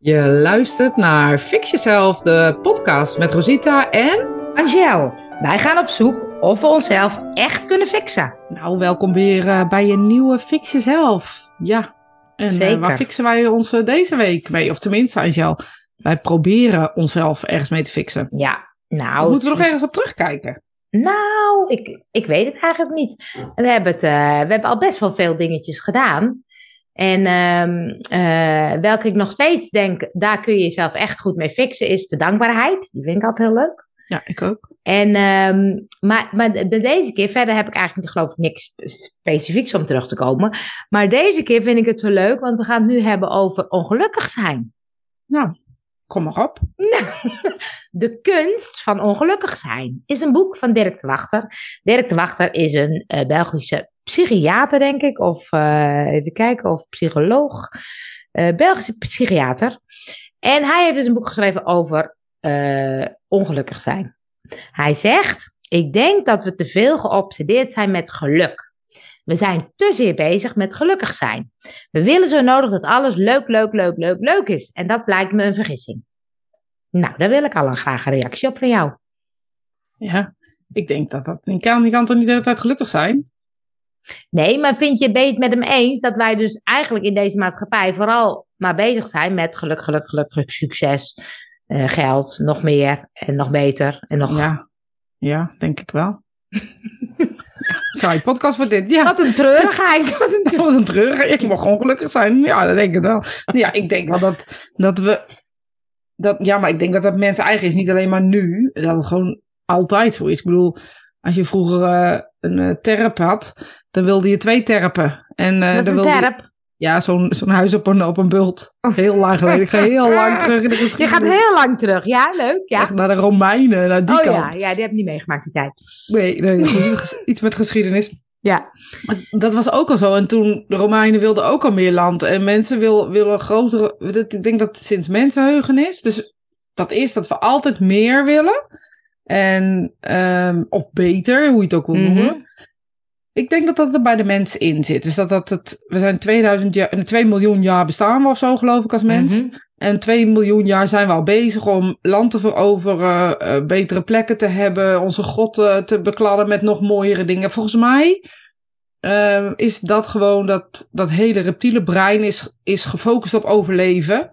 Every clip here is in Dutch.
Je luistert naar Fix Jezelf, de podcast met Rosita en... Angel, wij gaan op zoek of we onszelf echt kunnen fixen. Nou, welkom weer eh, bij een nieuwe Fix Jezelf. Ja, en eh, Zeker. waar fixen wij ons eh, deze week mee? Of tenminste, Angel, wij proberen onszelf ergens mee te fixen. Ja, nou... Of moeten we nog ergens op terugkijken? Nou, ik, ik weet het eigenlijk niet. We hebben, het, we hebben al best wel veel dingetjes gedaan. En eh, welke ik nog steeds denk, daar kun je jezelf echt goed mee fixen, is de dankbaarheid. Die vind ik altijd heel leuk. Ja, ik ook. En, ehm, maar, maar de- de- deze keer, verder heb ik eigenlijk geloof ik niks specifieks om terug te komen. Maar deze keer vind ik het zo leuk, want we gaan het nu hebben over ongelukkig zijn. Nou, kom maar op. De kunst van ongelukkig zijn is een boek van Dirk de Wachter. Dirk de Wachter is een eh, Belgische psychiater, denk ik, of eh, even kijken, of psycholoog. Eh, Belgische psychiater. En hij heeft dus een boek geschreven over eh, ongelukkig zijn. Hij zegt: Ik denk dat we te veel geobsedeerd zijn met geluk. We zijn te zeer bezig met gelukkig zijn. We willen zo nodig dat alles leuk, leuk, leuk, leuk, leuk is. En dat lijkt me een vergissing. Nou, daar wil ik al een graag een reactie op van jou. Ja, ik denk dat dat niet kan. Kan toch niet de hele tijd gelukkig zijn? Nee, maar vind je, ben je het met hem eens dat wij dus eigenlijk in deze maatschappij vooral maar bezig zijn met geluk, geluk, geluk, geluk, succes, eh, geld, nog meer en nog beter en nog... Ja, ja, denk ik wel. saai podcast voor dit. Ja, Wat een treurigheid. Wat een Het was een treurig. Ik mag gewoon gelukkig zijn. Ja, dat denk ik wel. Ja, ik denk wel dat, dat we. Dat, ja, maar ik denk dat dat mensen eigen is. Niet alleen maar nu. Dat het gewoon altijd zo is. Ik bedoel, als je vroeger eh, een eh, terp had, dan wilde je twee terpen. En, is dan een wilde je- terp? ja, zo'n zo'n huis op een, op een bult. Heel lang geleden. Ik ga heel lang terug in de Je geschiedenis. gaat heel lang terug. Ja, leuk. Ja. Echt naar de Romeinen, naar die oh kant. ja, ja, die heb ik niet meegemaakt die tijd. Nee, nee goed, iets met geschiedenis. Ja. Dat was ook al zo. En toen de Romeinen wilden ook al meer land. En mensen wil, willen grotere. dat- Ik denk dat het sinds mensenheugen is. Dus dat is dat we altijd meer willen. En, ehm, of beter, hoe je het ook wil Mhm. noemen. Ik denk dat dat er bij de mens in zit. Dus dat, dat het. We zijn 2000 jaar. 2 miljoen jaar bestaan we of zo, geloof ik, als mens. Mhm. En 2 miljoen jaar zijn we al bezig om land te veroveren, eh, betere plekken te hebben, onze god eh, te bekladden met nog mooiere dingen. Volgens mij eh, is dat gewoon dat, dat hele reptiele brein is, is gefocust op overleven.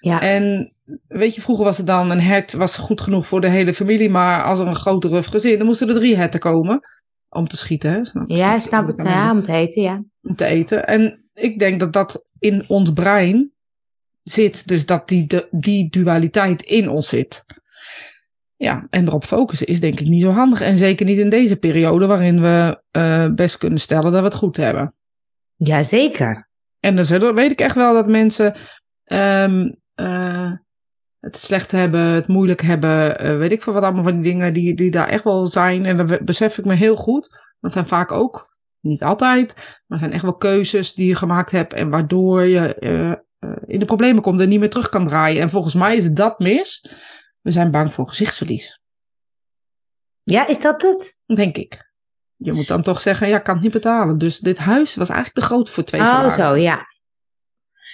Ja. En weet je, vroeger was het dan een hert was goed genoeg voor de hele familie, maar als er een grotere gezin, dan moesten er drie herten komen om te schieten. Hè? Snap? Ja, ik snap het. Ja, om het eten, ja. om te eten. En ik denk dat dat in ons brein zit. Dus dat die, de, die dualiteit in ons zit. Ja, en erop focussen is denk ik niet zo handig. En zeker niet in deze periode waarin we eh, best kunnen stellen dat we het goed hebben. Jazeker. En dan zullen- weet ik echt wel dat mensen ehm, eh, het slecht hebben, het moeilijk hebben, eh, weet ik veel wat allemaal van die dingen die, die daar echt wel zijn. En dat besef ik me heel goed. Want het zijn vaak ook, niet altijd, maar het zijn echt wel keuzes die je gemaakt hebt en waardoor je eh, eh, in de problemen komt en niet meer terug kan draaien. En volgens mij is dat mis. We zijn bang voor gezichtsverlies, Ja, is dat het? denk ik. Je moet dan toch zeggen, ja, ik kan het niet betalen. Dus dit huis was eigenlijk te groot voor twee Oh, salarissen. zo, ja.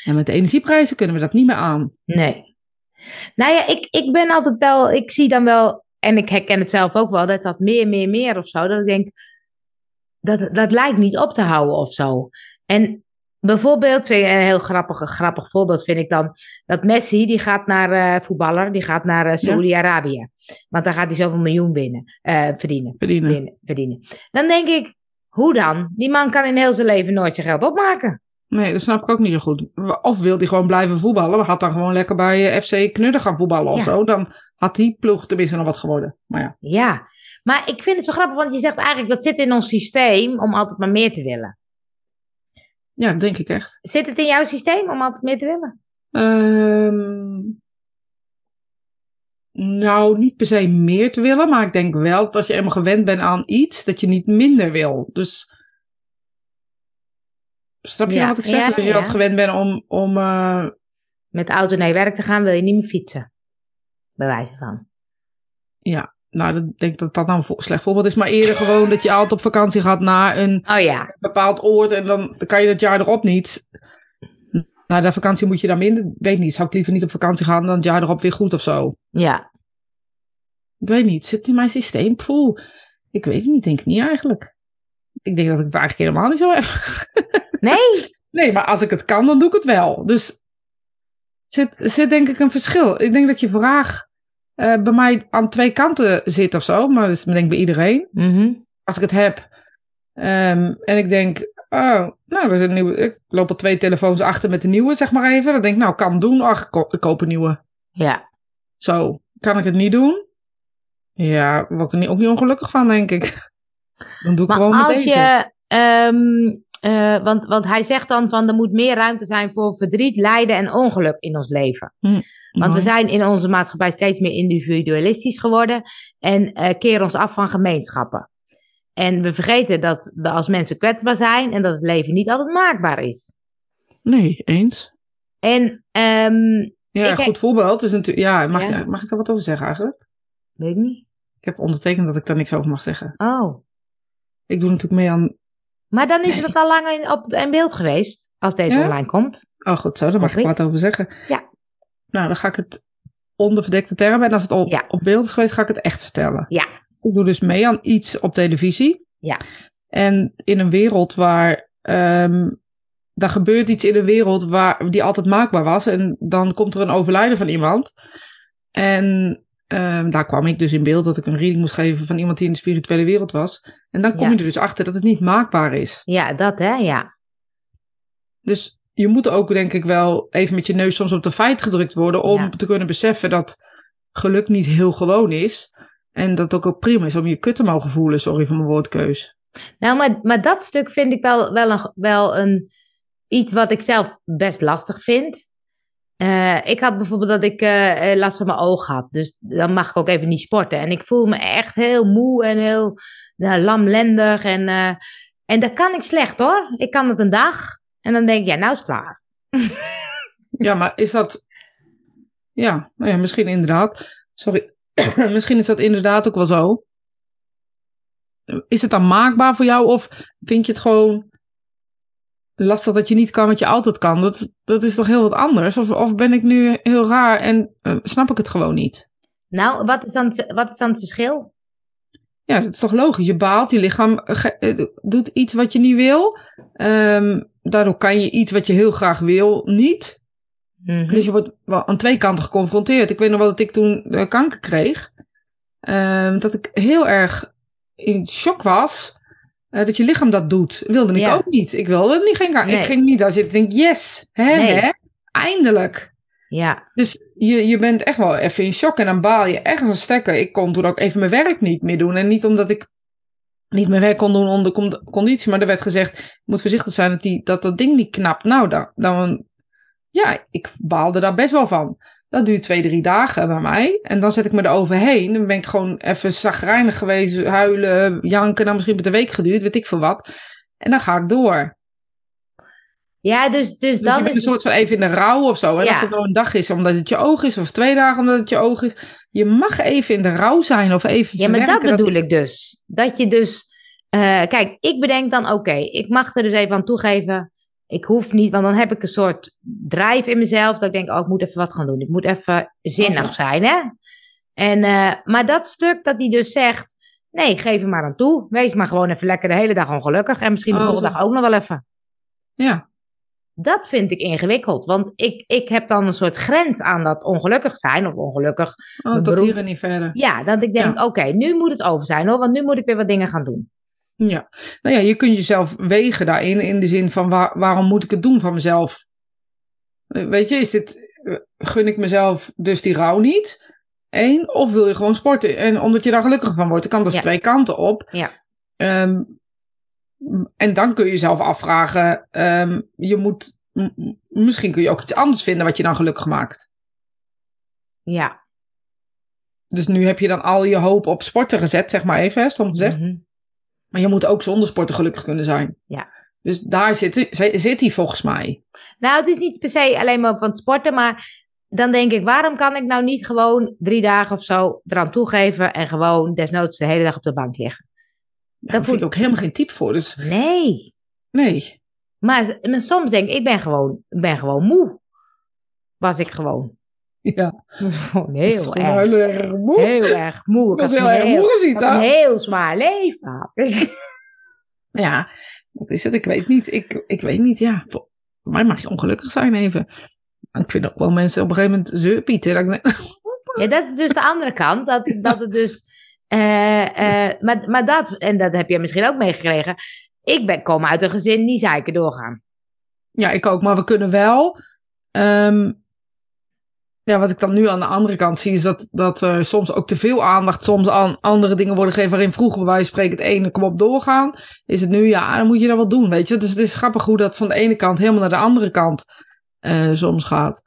En met de energieprijzen kunnen we dat niet meer aan. Nee. Nou ja, ik, ik ben altijd wel, ik zie dan wel, en ik herken het zelf ook wel, dat dat meer, meer, meer of zo, dat ik denk, dat, dat lijkt niet op te houden of zo. En bijvoorbeeld, een heel grappig, een grappig voorbeeld vind ik dan, dat Messi, die gaat naar eh, voetballer, die gaat naar eh, Saoedi-Arabië. Want daar gaat hij zoveel miljoen binnen, eh, verdienen, Verdienen. binnen, verdienen. Dan denk ik, hoe dan? Die man kan in heel zijn leven nooit zijn geld opmaken. Nee, dat snap ik ook niet zo goed. Of wil hij gewoon blijven voetballen? We had dan gewoon lekker bij eh, FC Knudden gaan voetballen of Ja. zo. Dan had die ploeg tenminste nog wat geworden. Maar ja, Ja, maar ik vind het zo grappig, want je zegt eigenlijk dat zit in ons systeem om altijd maar meer te willen. ja dat denk ik echt. Zit het in jouw systeem om altijd meer te willen? Ehm, nou, niet per se meer te willen. Maar ik denk wel dat als je eenmaal gewend bent aan iets, dat je niet minder wil. Dus snap je Ja, wat ik zeg? dat je altijd gewend bent om... om eh, Met de auto naar je werk te gaan wil je niet meer fietsen. Bij wijze van. ja, nou, ik denk dat dat nou een slecht voorbeeld is. Maar eerder gewoon dat je altijd op vakantie gaat naar een Oh ja, bepaald oord en dan kan je dat jaar erop niet. Nou, de vakantie moet je dan minder. Weet niet, zou ik liever niet op vakantie gaan dan het jaar erop weer goed of zo. Ja. Ik weet niet, zit in mijn systeem? Poeh, ik weet het niet, denk ik niet eigenlijk. Ik denk dat ik het eigenlijk helemaal niet zo heb. Nee? Nee, maar als ik het kan, dan doe ik het wel. Dus zit, zit denk ik een verschil. Ik denk dat je vraag eh, bij mij aan twee kanten zit of zo. Maar dat is denk ik bij iedereen. Mhm. Als ik het heb ehm, en ik denk, oh, nou, er is een nieuwe. Ik loop al twee telefoons achter met de nieuwe, zeg maar even. Dan denk ik, nou, kan doen. Ach, ik ko- ik koop een nieuwe. Ja. Zo, kan ik het niet doen? Ja, word ik er niet, ook niet ongelukkig van, denk ik. Dan doe ik Maar gewoon als je... ehm, eh, want, want hij zegt dan van er moet meer ruimte zijn voor verdriet, lijden en ongeluk in ons leven. Want we zijn in onze maatschappij steeds meer individualistisch geworden en eh, keren ons af van gemeenschappen. En we vergeten dat we als mensen kwetsbaar zijn en dat het leven niet altijd maakbaar is. Nee, eens. En, ehm Ja, Ik- goed voorbeeld is natuurlijk... Ja, mag, Ja. mag ik daar wat over zeggen eigenlijk? weet ik niet. Ik heb ondertekend dat ik daar niks over mag zeggen. Oh. Ik doe natuurlijk mee aan... Maar dan is het al lang in, op, in beeld geweest, als deze Ja? online komt. Oh, goed zo, daar mag Of ik wat over zeggen. Ja. Nou, dan ga ik het onder verdekte termen. En als het op, Ja. op beeld is geweest, ga ik het echt vertellen. Ja. Ik doe dus mee aan iets op televisie. Ja. En in een wereld waar... ehm daar gebeurt iets in een wereld waar, die altijd maakbaar was. En dan komt er een overlijden van iemand. En ehm, daar kwam ik dus in beeld dat ik een reading moest geven van iemand die in de spirituele wereld was. En dan kom Ja. je er dus achter dat het niet maakbaar is. Ja, dat hè, ja. Dus je moet ook, denk ik, wel even met je neus soms op de feit gedrukt worden. om Ja. te kunnen beseffen dat geluk niet heel gewoon is. En dat het ook, ook prima is om je kut te mogen voelen. Sorry voor mijn woordkeus. Nou, maar, maar dat stuk vind ik wel, wel, een, wel een, iets wat ik zelf best lastig vind. Eh, ik had bijvoorbeeld dat ik eh, eh, last van mijn oog had. Dus dan mag ik ook even niet sporten. En ik voel me echt heel moe en heel nou, lamlendig. En, en dat kan ik slecht hoor. Ik kan het een dag. En dan denk ik, ja, nou is het klaar. Ja, maar is dat. Ja, nou ja, misschien inderdaad. Sorry. misschien is dat inderdaad ook wel zo. Is het dan maakbaar voor jou of vind je het gewoon lastig dat je niet kan wat je altijd kan? Dat, dat is toch heel wat anders? Of, of ben ik nu heel raar en eh, snap ik het gewoon niet? Nou, wat is dan, het- wat is dan het verschil? Ja, dat is toch logisch. Je baalt, je lichaam eh, doet iets wat je niet wil. Ehm, daardoor kan je iets wat je heel graag wil niet. Mhm. Dus je wordt wel aan twee kanten geconfronteerd. Ik weet nog wel dat ik toen eh, kanker kreeg. Ehm, dat ik heel erg in shock was. Eh, dat je lichaam dat doet. Wilde ik ook niet. Ik wilde niet geen. Nee. Ik ging niet daar zitten. Ik denk, yes, hè, Nee. hè, eindelijk. Ja, Dus je, je bent echt wel even in shock. En dan baal je echt als een stekker. Ik kon toen ook even mijn werk niet meer doen. En niet omdat ik niet mijn werk kon doen onder con- conditie. Maar er werd gezegd, je moet voorzichtig zijn dat die, dat, dat ding niet knapt. Nou, dan, dan, ja, ik baalde daar best wel van. Dat duurt twee, drie dagen bij mij. En dan zet ik me er overheen. Dan ben ik gewoon even zagrijnig geweest. Huilen, janken. Nou, misschien met een week geduurd, weet ik veel wat. En dan ga ik door. ja dus, dus, Dus dan is een soort van even in de rouw of zo. En Ja. als het nou een dag is omdat het je oog is, of twee dagen omdat het je oog is. Je mag even in de rouw zijn of even Ja, maar dat bedoel ik dus. Dat je dus. eh, kijk, ik bedenk dan, oké, ik mag er dus even aan toegeven. Ik hoef niet, want dan heb ik een soort drijf in mezelf. Dat ik denk, oh, ik moet even wat gaan doen. Ik moet even zinnig zijn, hè? En, eh, maar dat stuk dat hij dus zegt. Nee, geef er maar aan toe. Wees maar gewoon even lekker de hele dag ongelukkig. En misschien de Oh, volgende dag ook nog wel even. Ja, Dat vind ik ingewikkeld. Want ik, ik heb dan een soort grens aan dat ongelukkig zijn. Of ongelukkig. oh, tot beroep- hier en niet verder. Ja, dat ik denk, oké, nu moet het over zijn hoor. Want nu moet ik weer wat dingen gaan doen. Ja. Nou ja, je kunt jezelf wegen daarin. In de zin van waar, waarom moet ik het doen van mezelf? Eh, Weet je, is dit, eh, gun ik mezelf dus die rouw niet? Eén, of wil je gewoon sporten? En omdat je daar gelukkig van wordt, dan kan dus Ja. twee kanten op. Ja. Ehm, en dan kun je jezelf afvragen, ehm, je moet, misschien kun je ook iets anders vinden wat je dan gelukkig maakt. Ja. Dus nu heb je dan al je hoop op sporten gezet, zeg maar even, hè, stom gezegd. Mhm. Maar je moet ook zonder sporten gelukkig kunnen zijn. Ja. Dus daar zit, zit hij volgens mij. Nou, het is niet per se alleen maar van het sporten, maar dan denk ik, waarom kan ik nou niet gewoon drie dagen of zo eraan toegeven en gewoon desnoods de hele dag op de bank liggen? Daar voel- voel ik ook helemaal geen type voor. Dus Nee. nee. Maar, maar soms denk ik, ik ben gewoon, ik ben gewoon moe. Was ik gewoon. Ja, Gewoon heel erg. heel erg moe. Heel erg moe. Ik had heel erg moe gezien, ik had een hè? heel zwaar leven. Had ik. Ja, wat is het? Ik weet niet. Ik, ik weet niet, ja. Voor mij mag je ongelukkig zijn even. Ik vind ook wel mensen op een gegeven moment zeurpieten. Dat Ja, dat is dus de andere kant. Dat, dat het dus. eh, eh, maar, maar dat, en dat heb je misschien ook meegekregen. Ik ben, kom uit een gezin die zeiken doorgaan. Ja, ik ook. Maar we kunnen wel. ehm, ja, wat ik dan nu aan de andere kant zie, is dat, dat soms ook te veel aandacht soms aan andere dingen worden gegeven. Waarin vroeger wijze van spreken het ene kom op doorgaan. Is het nu, ja, dan moet je dat wel doen, weet je. Dus het is grappig hoe dat van de ene kant helemaal naar de andere kant eh, soms gaat.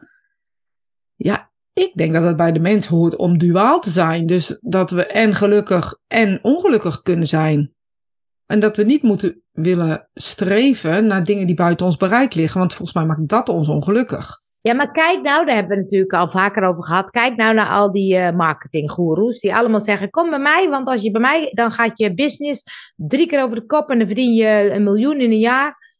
Ja, ik denk dat het bij de mens hoort om duaal te zijn. Dus dat we en gelukkig en ongelukkig kunnen zijn. En dat we niet moeten willen streven naar dingen die buiten ons bereik liggen. Want volgens mij maakt dat ons ongelukkig. Ja, maar kijk nou, daar hebben we het natuurlijk al vaker over gehad. Kijk nou naar al die eh marketinggoeroes die allemaal zeggen: Kom bij mij, want als je bij mij, dan gaat je business drie keer over de kop en dan verdien je een miljoen in een jaar.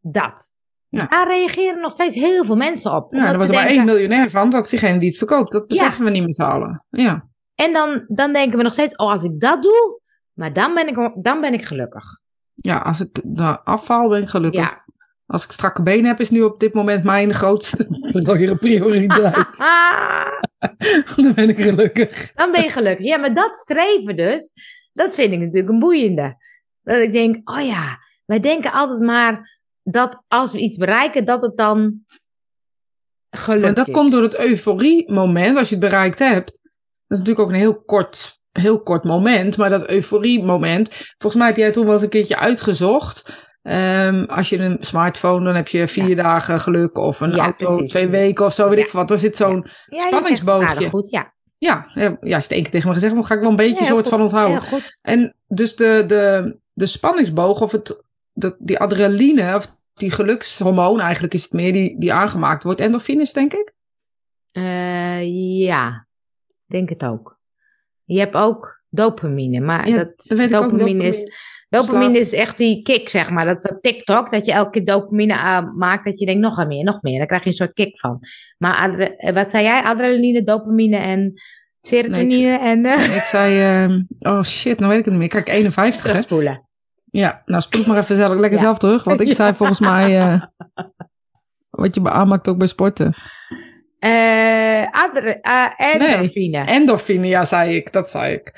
Dat. Ja. Daar reageren nog steeds heel veel mensen op. Ja, omdat er wordt er maar één miljonair van. Dat is diegene die het verkoopt. Dat beseffen we niet met z'n allen. Ja. En dan, dan denken we nog steeds: Oh, als ik dat doe, maar dan ben ik, dan ben ik gelukkig. ja, als ik afval, ben gelukkig. Ja. Als ik strakke benen heb, is nu op dit moment mijn grootste prioriteit. Ah, dan ben ik gelukkig. dan ben je gelukkig. Ja, maar dat streven dus, dat vind ik natuurlijk een boeiende. Dat ik denk, oh ja, wij denken altijd maar dat als we iets bereiken, dat het dan gelukt En dat is. komt door het euforie-moment, als je het bereikt hebt. Dat is natuurlijk ook een heel kort, heel kort moment. Maar dat euforie-moment, volgens mij heb jij toen wel eens een keertje uitgezocht. Ehm, als je een smartphone, dan heb je vier dagen geluk of een Ja, auto, precies. twee weken of zo, weet Ja. ik wat. Er zit zo'n, spanningsboogje. goed, ja. ja, ja, is het één keer tegen me gezegd, maar ga ik wel een beetje soort van onthouden. Goed. En dus de, de, de spanningsboog of het, dat, die adrenaline of die gelukshormoon eigenlijk is het meer die, die aangemaakt wordt. Endorfines, denk ik. Eh, ja, denk het ook. Je hebt ook dopamine, maar dat, dat weet ik ook, dopamine, is, dopamine. is echt die kick, zeg maar. Dat, dat TikTok, dat je elke keer dopamine aanmaakt, dat je denkt nog meer, nog meer. Daar krijg je een soort kick van. Maar eh, wat zei jij? Adrenaline, dopamine en serotonine en eh Ik zei, ehm, oh shit, nou weet ik het niet meer. Kijk, 51 hè? terugspoelen. Ja, nou spoel maar even zelf, lekker Ja. zelf terug. Want ik Ja. zei volgens mij, eh, wat je aanmaakt ook bij sporten. Eh adre- endorfine. Endorfine, ja, zei ik. Dat zei ik.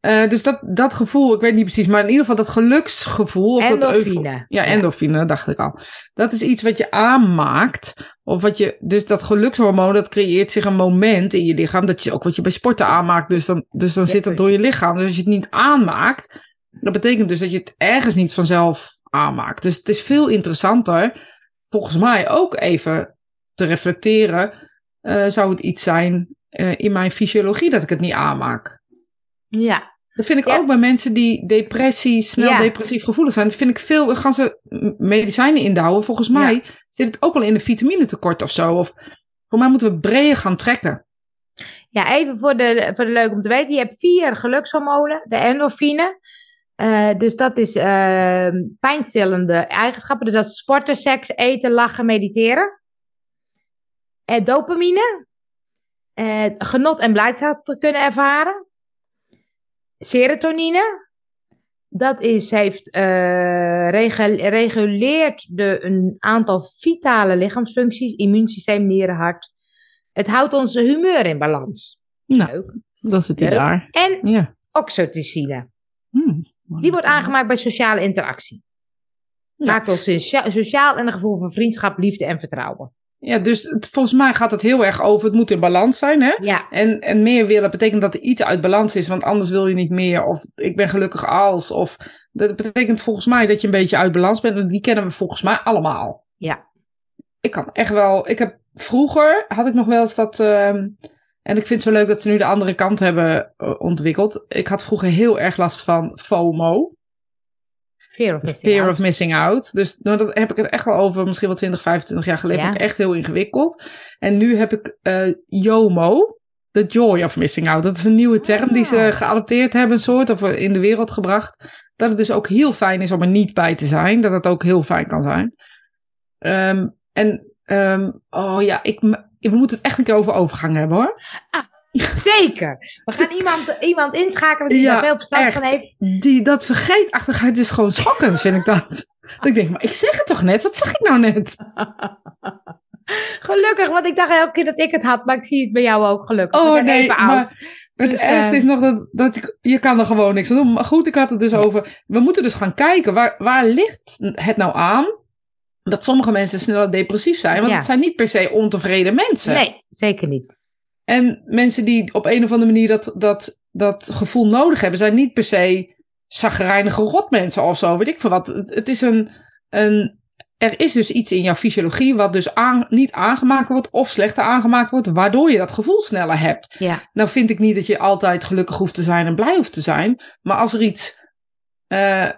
Eh, dus dat, dat gevoel, ik weet niet precies, maar in ieder geval dat geluksgevoel. Of dat Endorfine. ja, endorfine, dacht ik al. Dat is iets wat je aanmaakt. Of wat je, dus dat gelukshormoon, dat creëert zich een moment in je lichaam. Dat is ook wat je bij sporten aanmaakt. Dus dan, dus dan Ja, zit dat door je lichaam. Dus als je het niet aanmaakt, dat betekent dus dat je het ergens niet vanzelf aanmaakt. Dus het is veel interessanter, volgens mij ook even te reflecteren. eh, zou het iets zijn eh, in mijn fysiologie dat ik het niet aanmaak? Ja. Dat vind ik Ja. ook bij mensen die depressie, snel Ja. depressief gevoelig zijn. Dat vind ik veel, gaan ze medicijnen indouwen. Volgens mij zit het ook wel in een vitaminetekort of zo. Of voor mij moeten we breder gaan trekken. Ja, even voor de, voor de leuk om te weten. Je hebt vier gelukshormonen. De endorfine. Eh, dus dat is eh, pijnstillende eigenschappen. Dus dat is sporten, seks, eten, lachen, mediteren. Eh, dopamine. Eh, genot en blijdschap te kunnen ervaren. Serotonine. Dat is, heeft, eh, regu- reguleert de, een aantal vitale lichaamsfuncties. Immuunsysteem, nieren, hart. Het houdt ons humeur in balans. Nou, Leuk. dat zit hij Leuk. daar. En Ja. oxytocine. Hmm. Die wordt aangemaakt bij sociale interactie. Ja. Maakt ons socia- sociaal en een gevoel van vriendschap, liefde en vertrouwen. Ja, dus het, volgens mij gaat het heel erg over, het moet in balans zijn, hè? Ja, En, en meer willen betekent dat er iets uit balans is, want anders wil je niet meer. Of ik ben gelukkig als. Of dat betekent volgens mij dat je een beetje uit balans bent. En die kennen we volgens mij allemaal. Ja. Ik kan echt wel. Ik heb vroeger had ik nog wel eens dat. ehm, en ik vind het zo leuk dat ze nu de andere kant hebben eh, ontwikkeld. Ik had vroeger heel erg last van FOMO. Fear of missing Fear out. of missing out. Dus nou, dat heb ik het echt wel over misschien wel 20, 25 jaar geleden. Ja. Echt heel ingewikkeld. En nu heb ik eh JOMO. The joy of missing out. Dat is een nieuwe term die ze Ah. geadopteerd hebben, een soort, of in de wereld gebracht. Dat het dus ook heel fijn is om er niet bij te zijn. Dat het ook heel fijn kan zijn. ehm, en, ehm, oh ja, ik, we moeten het echt een keer over overgang hebben hoor. Ah, zeker. We gaan iemand, iemand inschakelen die daar veel verstand van heeft. Die, dat vergeetachtigheid is gewoon schokkend, vind ik dat. Dat ik denk, maar ik zeg het toch net? Wat zeg ik nou net? Gelukkig, want ik dacht elke keer dat ik het had, maar ik zie het bij jou ook gelukkig. Oh nee, even oud. het dus, ergste is nog dat, dat ik, je kan er gewoon niks aan doen. Maar goed, ik had het dus over, we moeten dus gaan kijken, waar, waar ligt het nou aan dat sommige mensen sneller depressief zijn? Want het zijn niet per se ontevreden mensen. Nee, zeker niet. En mensen die op een of andere manier dat, dat, dat gevoel nodig hebben, zijn niet per se zagrijnige rotmensen of zo. Weet ik veel wat. Het, het is een, een er is dus iets in jouw fysiologie wat dus aan, niet aangemaakt wordt of slechter aangemaakt wordt, waardoor je dat gevoel sneller hebt. Ja. Nou vind ik niet dat je altijd gelukkig hoeft te zijn en blij hoeft te zijn, maar als er iets uh,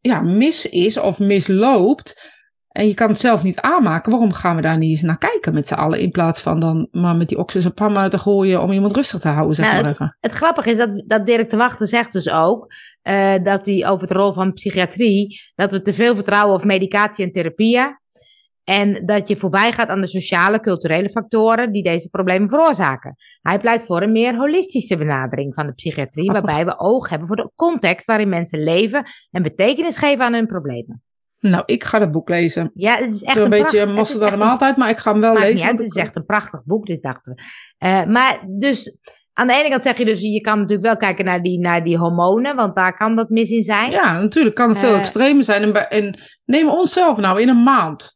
ja, mis is of misloopt, en je kan het zelf niet aanmaken. Waarom gaan we daar niet eens naar kijken met z'n allen? In plaats van dan maar met die oxys en pam uit te gooien om iemand rustig te houden, zeg nou, maar even. Het, het, grappige is dat, dat Dirk de Wachter zegt dus ook uh, dat hij over de rol van psychiatrie, dat we te veel vertrouwen op medicatie en therapieën. En dat je voorbij gaat aan de sociale, culturele factoren die deze problemen veroorzaken. Hij pleit voor een meer holistische benadering van de psychiatrie, waarbij we oog hebben voor de context waarin mensen leven en betekenis geven aan hun problemen. Nou, ik ga dat boek lezen. Ja, het is echt een, een beetje mosterd aan de maaltijd, maar ik ga hem wel lezen. het is echt een prachtig boek, dit dachten we. Uh, maar dus, aan de ene kant zeg je dus, je kan natuurlijk wel kijken naar die, naar die hormonen, want daar kan dat mis in zijn. Ja, natuurlijk kan er veel uh, extremer zijn. En, en neem onszelf nou in een maand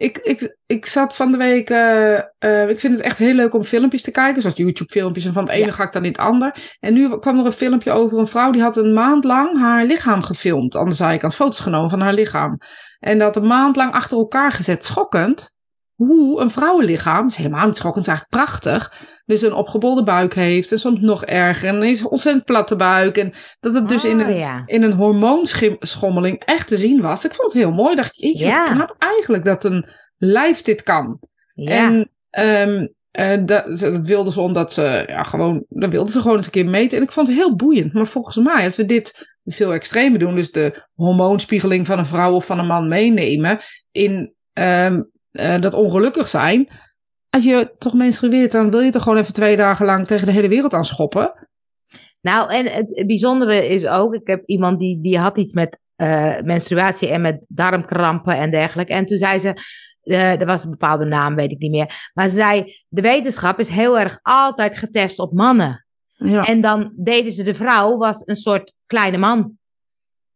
ik, ik, ik zat van de week. Uh, uh, ik vind het echt heel leuk om filmpjes te kijken. Zoals YouTube-filmpjes. En van het ene ja. ga ik dan in het ander. En nu kwam er een filmpje over een vrouw. Die had een maand lang haar lichaam gefilmd. Aan de zijkant. Foto's genomen van haar lichaam. En dat een maand lang achter elkaar gezet. Schokkend. Hoe een vrouwenlichaam. is helemaal niet schokkend. is eigenlijk prachtig. Dus een opgebolde buik heeft. En soms nog erger. En een ontzettend platte buik. En dat het dus oh, in, een, ja. in een hormoonschommeling echt te zien was. Ik vond het heel mooi. Dacht, ik Ja. knap eigenlijk dat een lijf dit kan. Ja. En ehm eh, dat wilden ze omdat ze ja, gewoon, dat wilden ze gewoon eens een keer meten. En ik vond het heel boeiend. Maar volgens mij, als we dit veel extremer doen, dus de hormoonspiegeling van een vrouw of van een man meenemen in ehm, eh, dat ongelukkig zijn. Als je toch menstrueert, dan wil je toch gewoon even twee dagen lang tegen de hele wereld aan schoppen. Nou, en het bijzondere is ook, ik heb iemand die, die had iets met eh, menstruatie en met darmkrampen en dergelijke. En toen zei ze, eh, er was een bepaalde naam, weet ik niet meer. Maar ze zei, de wetenschap is heel erg altijd getest op mannen. Ja. En dan deden ze de vrouw, was een soort kleine man.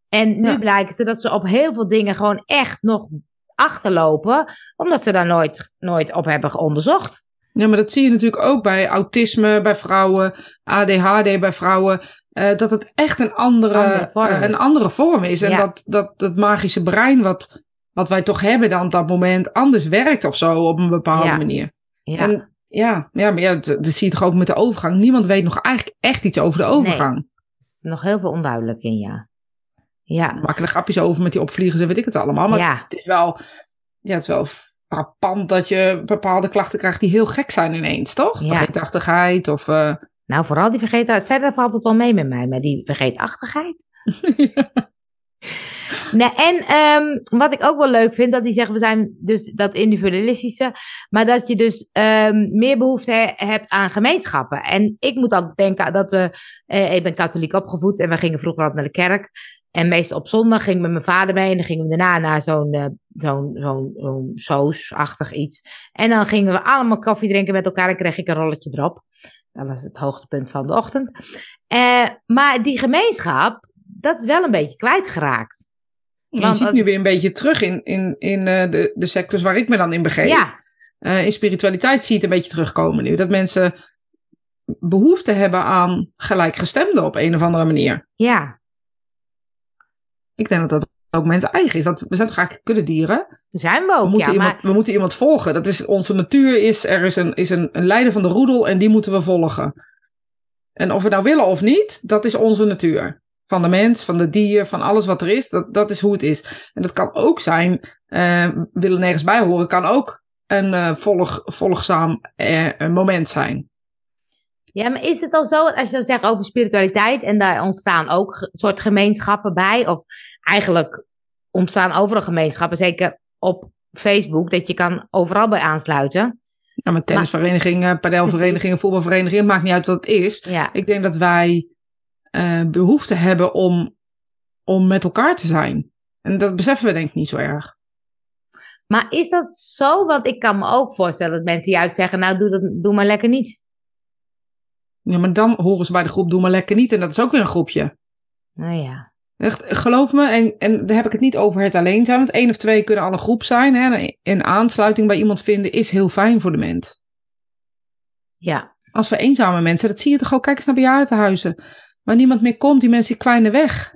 En nu Ja. blijkt ze dat ze op heel veel dingen gewoon echt nog achterlopen, omdat ze daar nooit, nooit op hebben onderzocht. Ja, maar dat zie je natuurlijk ook bij autisme bij vrouwen, ADHD bij vrouwen. eh, dat het echt een andere, Andere vorm eh, is. een andere vorm is. En Ja. dat, dat dat magische brein, wat, wat wij toch hebben dan op dat moment, anders werkt of zo op een bepaalde Ja. manier. Ja. En ja, ja, maar ja, dat, dat zie je toch ook met de overgang. Niemand weet nog eigenlijk echt iets over de overgang. Er is nog heel veel onduidelijk in, ja. Ja. We maken er grapjes over met die opvliegers en weet ik het allemaal. Maar Ja. het is wel, ja, het is wel frappant dat je bepaalde klachten krijgt die heel gek zijn ineens, toch? Ja. Vergeetachtigheid of... eh, Nou, vooral die vergeetachtigheid. Verder valt het wel mee met mij, maar die vergeetachtigheid. Nee, en ehm, wat ik ook wel leuk vind, dat die zeggen, we zijn dus dat individualistische, maar dat je dus ehm, meer behoefte he- hebt aan gemeenschappen. En ik moet altijd denken dat we, eh, ik ben katholiek opgevoed en we gingen vroeger altijd naar de kerk. En meestal op zondag ging ik met mijn vader mee en dan gingen we daarna naar zo'n eh, zo'n zo'n sausachtig iets. En dan gingen we allemaal koffie drinken met elkaar en kreeg ik een rolletje erop. Dat was het hoogtepunt van de ochtend. Eh, maar die gemeenschap, dat is wel een beetje kwijtgeraakt. je Want ziet als- nu weer een beetje terug in, in, in eh, de, de sectors waar ik me dan in begeef. Ja, in spiritualiteit zie je het een beetje terugkomen nu. Dat mensen behoefte hebben aan gelijkgestemden op een of andere manier. ja. Ik denk dat dat ook mensen eigen is. Dat, we zijn toch eigenlijk kuddedieren? Zijn we ook, We moeten, ja. iemand, Maar we moeten iemand volgen. Dat is onze natuur. Is, er is, een, is een, een leider van de roedel en die moeten we volgen. En of we nou willen of niet, dat is onze natuur. Van de mens, van de dier, van alles wat er is. Dat, dat is hoe het is. En dat kan ook zijn, eh, willen nergens bij horen, kan ook een eh, volg, volgzaam eh, moment zijn. Ja, maar is het al zo, als je dan zegt over spiritualiteit en daar ontstaan ook soort gemeenschappen bij, of eigenlijk ontstaan overal gemeenschappen, zeker op Facebook dat je kan overal bij aansluiten. Ja, met tennisverenigingen, padelverenigingen, voetbalverenigingen, maakt niet uit wat het is. Ja, Ik denk dat wij eh, behoefte hebben om, om met elkaar te zijn. En dat beseffen we denk ik niet zo erg. maar is dat zo? Want ik kan me ook voorstellen dat mensen juist zeggen, nou doe, dat, doe maar lekker niet. Ja, maar dan horen ze bij de groep Doe maar lekker niet. En dat is ook weer een groepje. Nou ja. Echt, geloof me, en, en daar heb ik het niet over het alleen zijn. Want één of twee kunnen al een groep zijn. Hè, en aansluiting bij iemand vinden is heel fijn voor de mens. Ja, Als we eenzame mensen, dat zie je toch ook. Kijk eens naar bejaardenhuizen. Waar niemand meer komt, die mensen die kwijnen weg.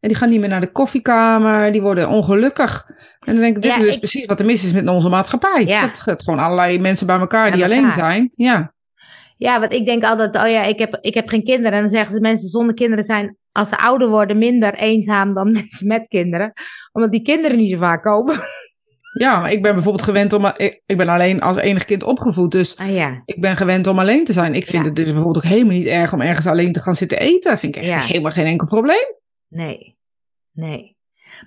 En die gaan niet meer naar de koffiekamer, die worden ongelukkig. En dan denk ik, dit Ja, is dus ik- precies wat er mis is met onze maatschappij. Ja. Het gaat gewoon allerlei mensen bij elkaar Bij die elkaar. alleen zijn. Ja. Ja want ik denk altijd, oh ja, ik heb, ik heb geen kinderen. En dan zeggen ze, mensen zonder kinderen zijn, als ze ouder worden, minder eenzaam dan mensen met kinderen. Omdat die kinderen niet zo vaak komen. ja, maar ik ben bijvoorbeeld gewend om... Ik, ik ben alleen als enig kind opgevoed, dus Ah ja, ik ben gewend om alleen te zijn. Ik vind Ja. het dus bijvoorbeeld ook helemaal niet erg om ergens alleen te gaan zitten eten. vind ik echt Ja. helemaal geen enkel probleem. nee, nee.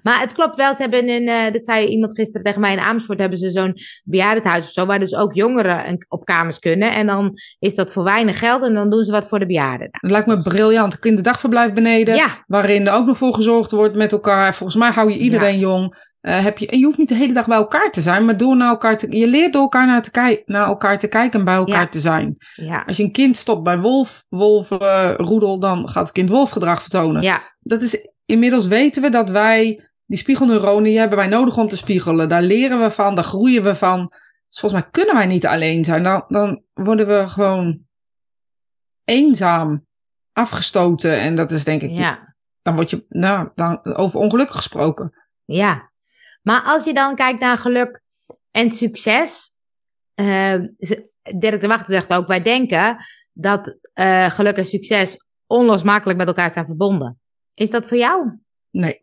Maar het klopt wel, ze hebben in, eh, dat zei iemand gisteren tegen mij in Amersfoort, hebben ze zo'n bejaardenhuis of zo, waar dus ook jongeren op kamers kunnen. En dan is dat voor weinig geld en dan doen ze wat voor de bejaarden. Het lijkt me briljant. Kinderdagverblijf beneden. Ja, Waarin er ook nog voor gezorgd wordt met elkaar. Volgens mij hou je iedereen jong. Eh, heb je, en je hoeft niet de hele dag bij elkaar te zijn, maar door naar elkaar te, je leert door elkaar naar, te naar elkaar te kijken en bij elkaar Ja. te zijn. ja, Als je een kind stopt bij wolf, wolf, roedel, dan gaat het kind wolfgedrag vertonen. ja, Dat is, inmiddels weten we dat wij, die spiegelneuronen, die hebben wij nodig om te spiegelen. Daar leren we van, daar groeien we van. Dus volgens mij kunnen wij niet alleen zijn. Dan, dan worden we gewoon eenzaam, afgestoten. En dat is denk ik, ja. dan word je, nou, dan over ongeluk gesproken. Ja, maar als je dan kijkt naar geluk en succes. ze- Dirk de Wachter zegt ook, wij denken dat eh, geluk en succes onlosmakelijk met elkaar zijn verbonden. Is dat voor jou? Nee.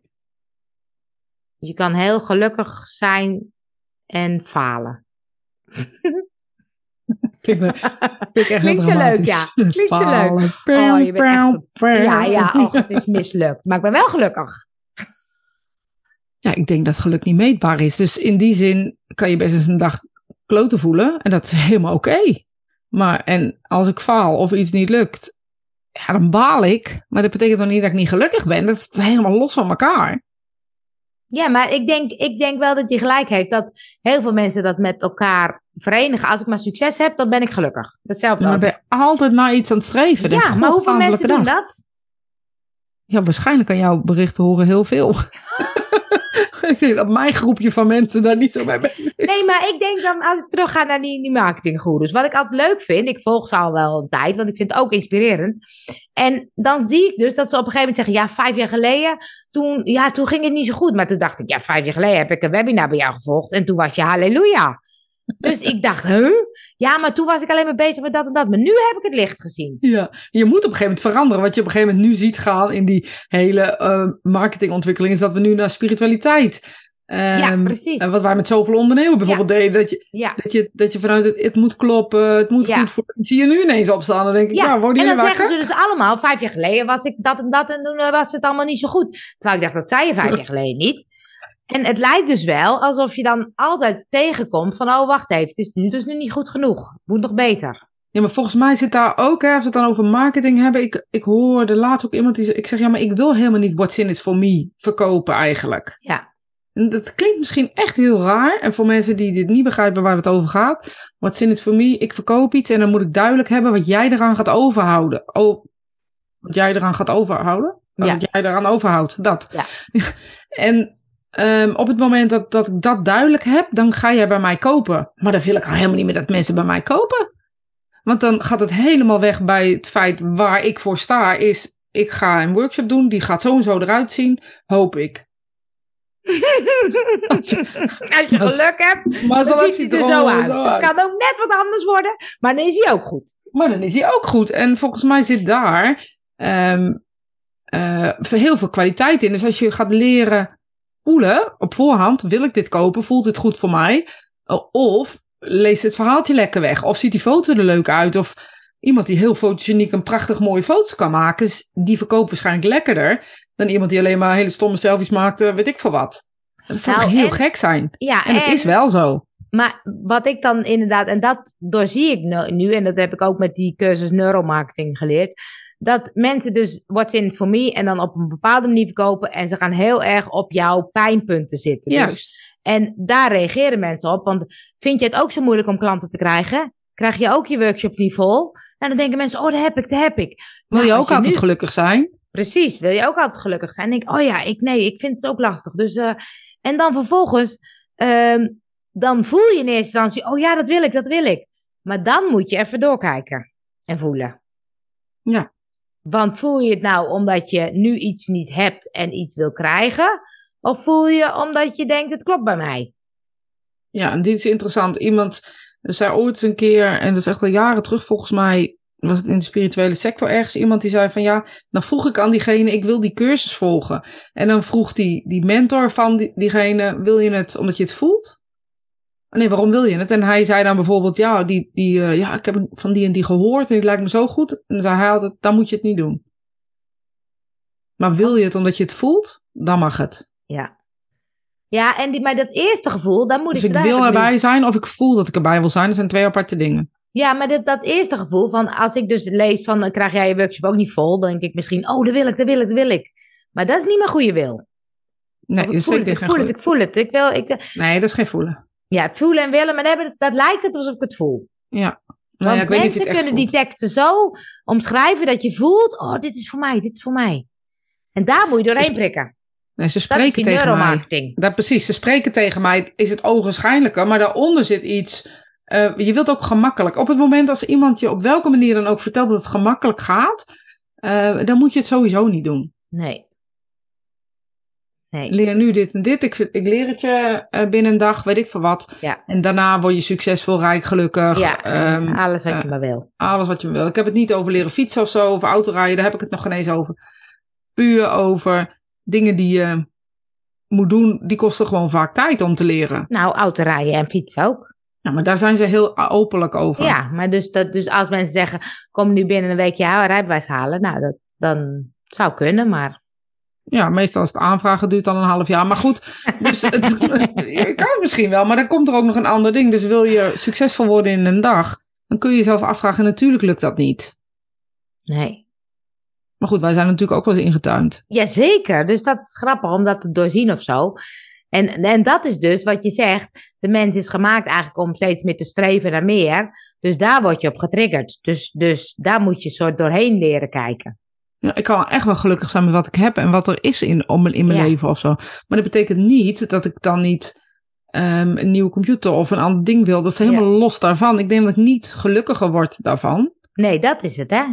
Dus je kan heel gelukkig zijn en falen. Klinkt heel zo leuk, ja. Klinkt zo leuk. Oh, je bent echt het- Ja, ja, och, het is mislukt. Maar ik ben wel gelukkig. Ja, ik denk dat geluk niet meetbaar is. Dus in die zin kan je best eens een dag kloten voelen. En dat is helemaal oké. Maar en als ik faal of iets niet lukt, ja, dan baal ik. Maar dat betekent nog niet dat ik niet gelukkig ben. Dat is helemaal los van elkaar. Ja, maar ik denk, ik denk wel dat je gelijk heeft dat heel veel mensen dat met elkaar verenigen. Als ik maar succes heb, dan ben ik gelukkig. Hetzelfde Maar als... ben altijd naar iets aan het streven. Ja, maar hoeveel mensen doen dat? Ja, waarschijnlijk aan jouw berichten horen heel veel. dat mijn groepje van mensen daar niet zo mee bezig is. Nee, maar ik denk dan, als ik terug ga naar die, die marketinggoeroes. Wat ik altijd leuk vind, ik volg ze al wel een tijd, want ik vind het ook inspirerend. En dan zie ik dus dat ze op een gegeven moment zeggen, ja, vijf jaar geleden, toen, ja, toen ging het niet zo goed. Maar toen dacht ik, ja, vijf jaar geleden heb ik een webinar bij jou gevolgd en toen was je halleluja. Dus ik dacht, huh? Ja, maar toen was ik alleen maar bezig met dat en dat. Maar nu heb ik het licht gezien. Ja, je moet op een gegeven moment veranderen. Wat je op een gegeven moment nu ziet gaan in die hele eh, marketingontwikkeling, is dat we nu naar spiritualiteit. ja, ehm, precies. En wat wij met zoveel ondernemen bijvoorbeeld deden, dat je, Ja. dat, je, dat je vanuit het, het moet kloppen, het moet Ja. goed voor. Zie je nu ineens opstaan, dan denk ik, ja, Ja, worden en dan jullie zeggen ze dus allemaal, vijf jaar geleden was ik dat en dat en toen eh, was het allemaal niet zo goed. Terwijl ik dacht, dat zei je vijf jaar geleden niet. En het lijkt dus wel alsof je dan altijd tegenkomt van, oh wacht even, het is nu dus nu niet goed genoeg. Moet nog beter. Ja, maar volgens mij zit daar ook, hè, als we het dan over marketing hebben, ik, ik hoorde laatst ook iemand die zei, ik zeg, ja, maar ik wil helemaal niet what's in it for me verkopen eigenlijk. Ja. En dat klinkt misschien echt heel raar. En voor mensen die dit niet begrijpen waar het over gaat. What's in it for me? Ik verkoop iets en dan moet ik duidelijk hebben wat jij eraan gaat overhouden. Oh, wat jij eraan gaat overhouden? Ja. Wat jij eraan overhoudt, dat. Ja. en ehm, op het moment dat, dat ik dat duidelijk heb, dan ga jij bij mij kopen. Maar dan wil ik al helemaal niet meer dat mensen bij mij kopen. Want dan gaat het helemaal weg bij het feit waar ik voor sta. Is, ik ga een workshop doen, die gaat zo en zo eruit zien, hoop ik. Als je geluk hebt, Maar dan ziet hij er zo uit. Het kan ook net wat anders worden, maar dan is hij ook goed. Maar dan is hij ook goed. En volgens mij zit daar eh, heel veel kwaliteit in. Dus als je gaat leren voelen op voorhand, wil ik dit kopen? Voelt het goed voor mij? Of leest het verhaaltje lekker weg? Of ziet die foto er leuk uit? Of iemand die heel fotogeniek een prachtig mooie foto's kan maken, die verkoopt waarschijnlijk lekkerder dan iemand die alleen maar hele stomme selfies maakt, eh, weet ik veel wat. Dat zou Nou, heel en- gek zijn. Ja, En het is wel zo. Maar wat ik dan inderdaad, en dat doorzie ik nu, en dat heb ik ook met die cursus neuromarketing geleerd, dat mensen dus what's in for me en dan op een bepaalde manier verkopen en ze gaan heel erg op jouw pijnpunten zitten. Dus- Juist. en daar reageren mensen op, want vind je het ook zo moeilijk om klanten te krijgen? Krijg je ook je workshop niet vol? En dan denken mensen, oh, dat heb ik, dat heb ik. Wil Nou, je ook altijd nu- gelukkig zijn? Precies, wil je ook altijd gelukkig zijn? Denk, oh ja, ik, nee, ik vind het ook lastig. Dus, eh, en dan vervolgens, ehm, dan voel je in eerste instantie, oh ja, dat wil ik, dat wil ik. Maar dan moet je even doorkijken en voelen. Ja. Want voel je het nou omdat je nu iets niet hebt en iets wil krijgen? Of voel je omdat je denkt, het klopt bij mij? Ja, en dit is interessant. Iemand zei ooit een keer, en dat is echt al jaren terug volgens mij, was het in de spirituele sector ergens, iemand die zei van ja, dan vroeg ik aan diegene, ik wil die cursus volgen. En dan vroeg die, die mentor van die, diegene, wil je het omdat je het voelt? Oh, Nee, waarom wil je het? En hij zei dan bijvoorbeeld, ja, die, die, eh, ja ik heb van die en die gehoord en die lijkt me zo goed. En dan zei hij altijd, dan moet je het niet doen. Maar wil je het omdat je het voelt, dan mag het. Ja. Ja, en die, maar dat eerste gevoel, dan moet Dus ik ik het wil erbij zijn of ik voel dat ik erbij wil zijn, dat zijn twee aparte dingen. Ja, maar dat, dat eerste gevoel van als ik dus lees van krijg jij je workshop ook niet vol, dan denk ik misschien, oh, dat wil ik, dat wil ik, dat wil ik. Maar dat is niet mijn goede wil. Nee, dat ik is voel het, ik voel het, goed- ik voel het. Ik wil, ik, Nee, dat is geen voelen. Ja, voelen en willen, maar dat, hebben- dat lijkt het alsof ik het voel. Ja. Nou ja, ik weet niet mensen het echt kunnen die teksten zo omschrijven dat je voelt, oh, dit is voor mij, dit is voor mij. En daar moet je doorheen Dus- prikken. Nee, ze Dat is spreken die tegen mij. neuromarketing. Dat, precies, ze spreken tegen mij. Is het ogenschijnlijker, maar daaronder zit iets. eh, je wilt ook gemakkelijk. Op het moment als iemand je op welke manier dan ook vertelt dat het gemakkelijk gaat, eh, dan moet je het sowieso niet doen. Nee. Nee. Leer nu dit en dit. Ik, ik leer het je eh, binnen een dag, weet ik veel wat. Ja. En daarna word je succesvol, rijk, gelukkig. Ja, ehm, alles wat je eh, maar wil. Alles wat je wil. Ik heb het niet over leren fietsen of zo, of autorijden. Daar heb ik het nog geen eens over. Puur over dingen die je moet doen. Die kosten gewoon vaak tijd om te leren. Nou, autorijden en fietsen ook. Ja, maar daar zijn ze heel openlijk over. Ja, maar dus, dat, dus als mensen zeggen, kom nu binnen een weekje jou rijbewijs halen, nou, dat, dan zou kunnen, maar Ja, meestal als het aanvragen duurt dan een half jaar. Maar goed, dus het, je kan het misschien wel. Maar dan komt er ook nog een ander ding. Dus wil je succesvol worden in een dag, dan kun je jezelf afvragen. Natuurlijk lukt dat niet. nee. Maar goed, wij zijn natuurlijk ook wel eens ingetuind. Jazeker, dus dat is grappig om dat te doorzien of zo. En, en dat is dus wat je zegt, de mens is gemaakt eigenlijk om steeds meer te streven naar meer. Dus daar word je op getriggerd. Dus, dus daar moet je soort doorheen leren kijken. Ja, ik kan echt wel gelukkig zijn met wat ik heb en wat er is in, om, in mijn Ja. leven of zo. Maar dat betekent niet dat ik dan niet ehm, een nieuwe computer of een ander ding wil. Dat is helemaal los daarvan. Ik denk dat ik niet gelukkiger word daarvan. Nee, dat is het, hè?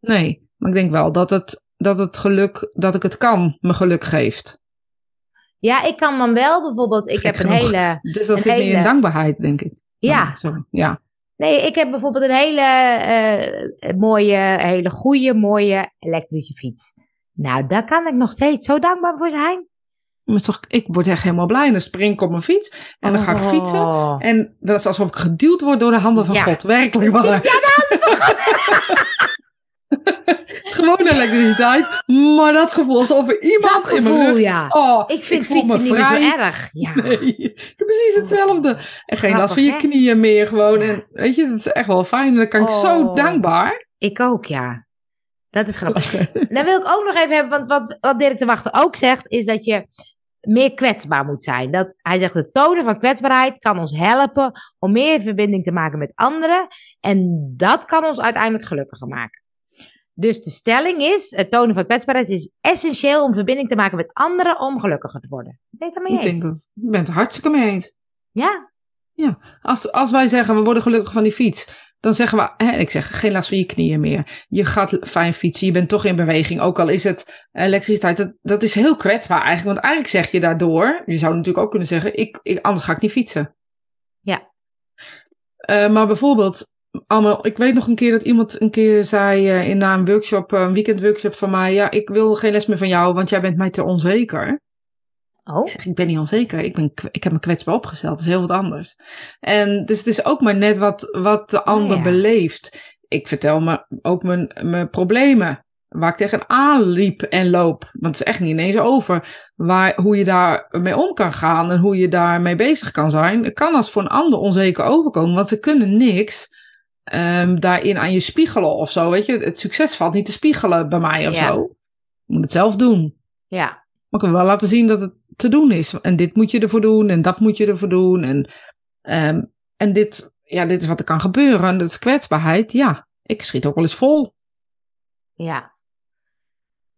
Nee, maar ik denk wel dat het, dat het geluk, dat ik het kan, me geluk geeft. Ja, ik kan dan wel bijvoorbeeld, ik Gek heb een hele... Dus dat zit meer in dankbaarheid, denk ik. Ja, sorry. Ja. Nee, ik heb bijvoorbeeld een hele eh, mooie, hele goede, mooie elektrische fiets. Nou, daar kan ik nog steeds zo dankbaar voor zijn. Maar toch, ik word echt helemaal blij. En dan spring ik op mijn fiets en dan ga ik fietsen. Oh. En dat is alsof ik geduwd word door de handen van Ja. God. Werkelijk waar. ja, Het is gewoon elektriciteit. Maar dat gevoel alsof er iemand dat in mijn gevoel, rug... ja. Oh, Ik vind fietsen niet meer zo erg. Ja. Nee, ik heb precies hetzelfde. En geen last van je knieën meer gewoon. Ja. En weet je, dat is echt wel fijn. Dan kan ik zo Oh. dankbaar. Ik ook, ja. Dat is grappig. Dan wil ik ook nog even hebben, want wat, wat Dirk de Wachter ook zegt, is dat je meer kwetsbaar moet zijn. Dat, hij zegt, het tonen van kwetsbaarheid kan ons helpen om meer verbinding te maken met anderen. En dat kan ons uiteindelijk gelukkiger maken. Dus de stelling is, het tonen van kwetsbaarheid is essentieel om verbinding te maken met anderen om gelukkiger te worden. Ben je het daarmee Ik denk eens? dat, ik ben het hartstikke mee eens. Ja, Als, als wij zeggen, we worden gelukkig van die fiets. Dan zeggen we, hè, ik zeg, geen last van je knieën meer. Je gaat fijn fietsen, je bent toch in beweging. Ook al is het elektriciteit. Dat, dat is heel kwetsbaar eigenlijk. Want eigenlijk zeg je daardoor, je zou natuurlijk ook kunnen zeggen, ik, ik, anders ga ik niet fietsen. Ja. Eh, maar bijvoorbeeld, allemaal, ik weet nog een keer dat iemand een keer zei eh, in na een workshop, eh, een weekendworkshop van mij. Ja, ik wil geen les meer van jou, want jij bent mij te onzeker. oh, Ik zeg, ik ben niet onzeker. Ik, ben, ik heb me kwetsbaar opgesteld. Dat is heel wat anders. En dus het is ook maar net wat, wat de ander ja. beleeft. Ik vertel me ook mijn, mijn problemen. waar ik tegenaan liep en loop. Want het is echt niet ineens over. Waar, hoe je daar mee om kan gaan en hoe je daarmee bezig kan zijn. Het kan als voor een ander onzeker overkomen, want ze kunnen niks um, daarin aan je spiegelen of zo. Weet je, het succes valt niet te spiegelen bij mij of Ja. zo. Je moet het zelf doen. Ja, Maar ik wil wel laten zien dat het te doen is. En dit moet je ervoor doen en dat moet je ervoor doen. En, ehm, en dit, ja, dit is wat er kan gebeuren. En dat is kwetsbaarheid. Ja, ik schiet ook wel eens vol. ja.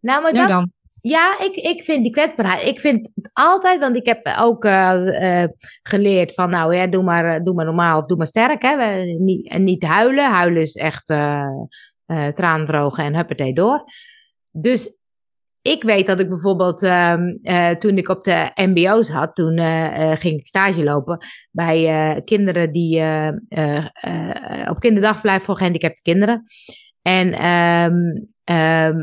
Nou, maar Ja, dat, dan. Ja, ik, ik vind die kwetsbaarheid. Ik vind het altijd, want ik heb ook eh, eh, geleerd van, nou ja, doe maar, eh, doe maar normaal of doe maar sterk. Hè? Niet, en niet huilen. Huilen is echt eh tranen drogen en huppatee door. Dus ik weet dat ik bijvoorbeeld, ehm, eh, toen ik op de MBO zat, toen ging ik stage lopen bij kinderen die op kinderdagverblijf voor gehandicapte kinderen. En, ehm, ehm,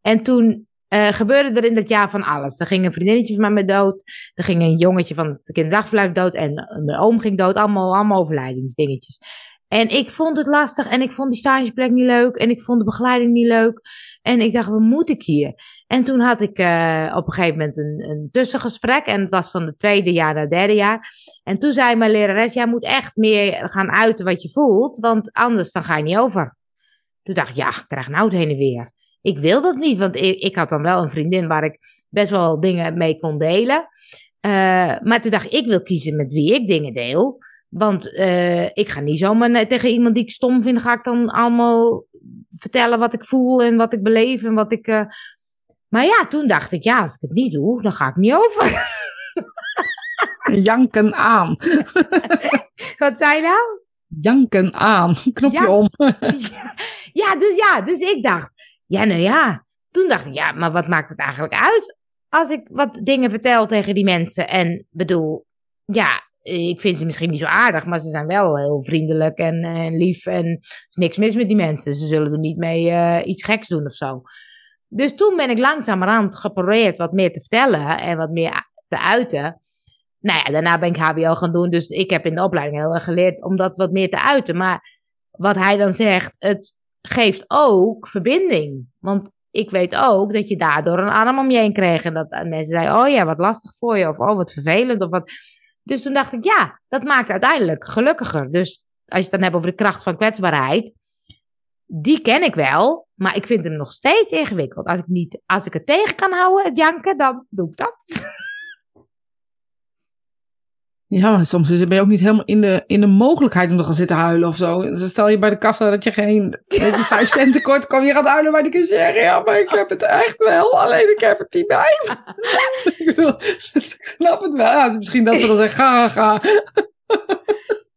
en toen eh, gebeurde er in dat jaar van alles. Er ging een vriendinnetje van mij dood. Er ging een jongetje van het kinderdagverblijf dood. En mijn oom ging dood. Allemaal, allemaal overlijdingsdingetjes. En ik vond het lastig. En ik vond die stageplek niet leuk. En ik vond de begeleiding niet leuk. En ik dacht, wat moet ik hier? En toen had ik eh, op een gegeven moment een, een tussengesprek. En het was van het tweede jaar naar het derde jaar. En toen zei mijn lerares, jij moet echt meer gaan uiten wat je voelt. Want anders dan ga je niet over. Toen dacht ik, ja, ik krijg nou het heen en weer. Ik wil dat niet, want ik, ik had dan wel een vriendin waar ik best wel dingen mee kon delen. Eh, maar toen dacht ik, ik wil kiezen met wie ik dingen deel. Want eh, ik ga niet zomaar tegen iemand die ik stom vind, ga ik dan allemaal vertellen wat ik voel en wat ik beleef en wat ik. eh, Maar ja, toen dacht ik, ja, als ik het niet doe, dan ga ik niet over. Janken aan. wat zei je nou? Janken aan. Knopje Ja. om. ja, dus ja, dus ik dacht, ja, nou ja. Toen dacht ik, ja, maar wat maakt het eigenlijk uit als ik wat dingen vertel tegen die mensen? En bedoel, ja, ik vind ze misschien niet zo aardig, maar ze zijn wel heel vriendelijk en, lief. En er is niks mis met die mensen. Ze zullen er niet mee eh, iets geks doen of zo. Dus toen ben ik langzamerhand geprobeerd wat meer te vertellen en wat meer te uiten. Nou ja, daarna ben ik HBO gaan doen. Dus ik heb in de opleiding heel erg geleerd om dat wat meer te uiten. Maar wat hij dan zegt, het geeft ook verbinding. Want ik weet ook dat je daardoor een arm om je heen kreeg. En dat mensen zeiden, oh ja, wat lastig voor je. Of oh, wat vervelend. Of wat. Dus toen dacht ik, ja, dat maakt uiteindelijk gelukkiger. Dus als je het dan hebt over de kracht van kwetsbaarheid. Die ken ik wel, maar ik vind hem nog steeds ingewikkeld. Als ik, niet, als ik het tegen kan houden, het janken, dan doe ik dat. Ja, maar soms ben je ook niet helemaal in de, in de mogelijkheid om te gaan zitten huilen of zo. Dus stel je bij de kassa dat je geen dat je vijf cent tekort kwam, je gaat huilen bij de cashier. Ja, maar ik heb het echt wel, alleen ik heb het niet bij. ik bedoel, ik snap het wel. Ja, misschien dat ze dan zeggen, ga, ga.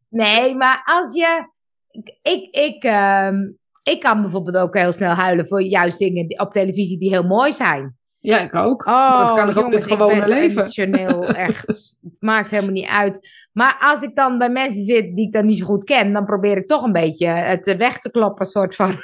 Nee, maar als je. Ik, ik, ehm, ik kan bijvoorbeeld ook heel snel huilen voor juist dingen op televisie die heel mooi zijn. Ja, ik ook. Oh, dat kan ik ook in jongens, het gewone zo leven. Emotioneel, echt. Het maakt helemaal niet uit. Maar als ik dan bij mensen zit die ik dan niet zo goed ken, dan probeer ik toch een beetje het weg te kloppen, soort van.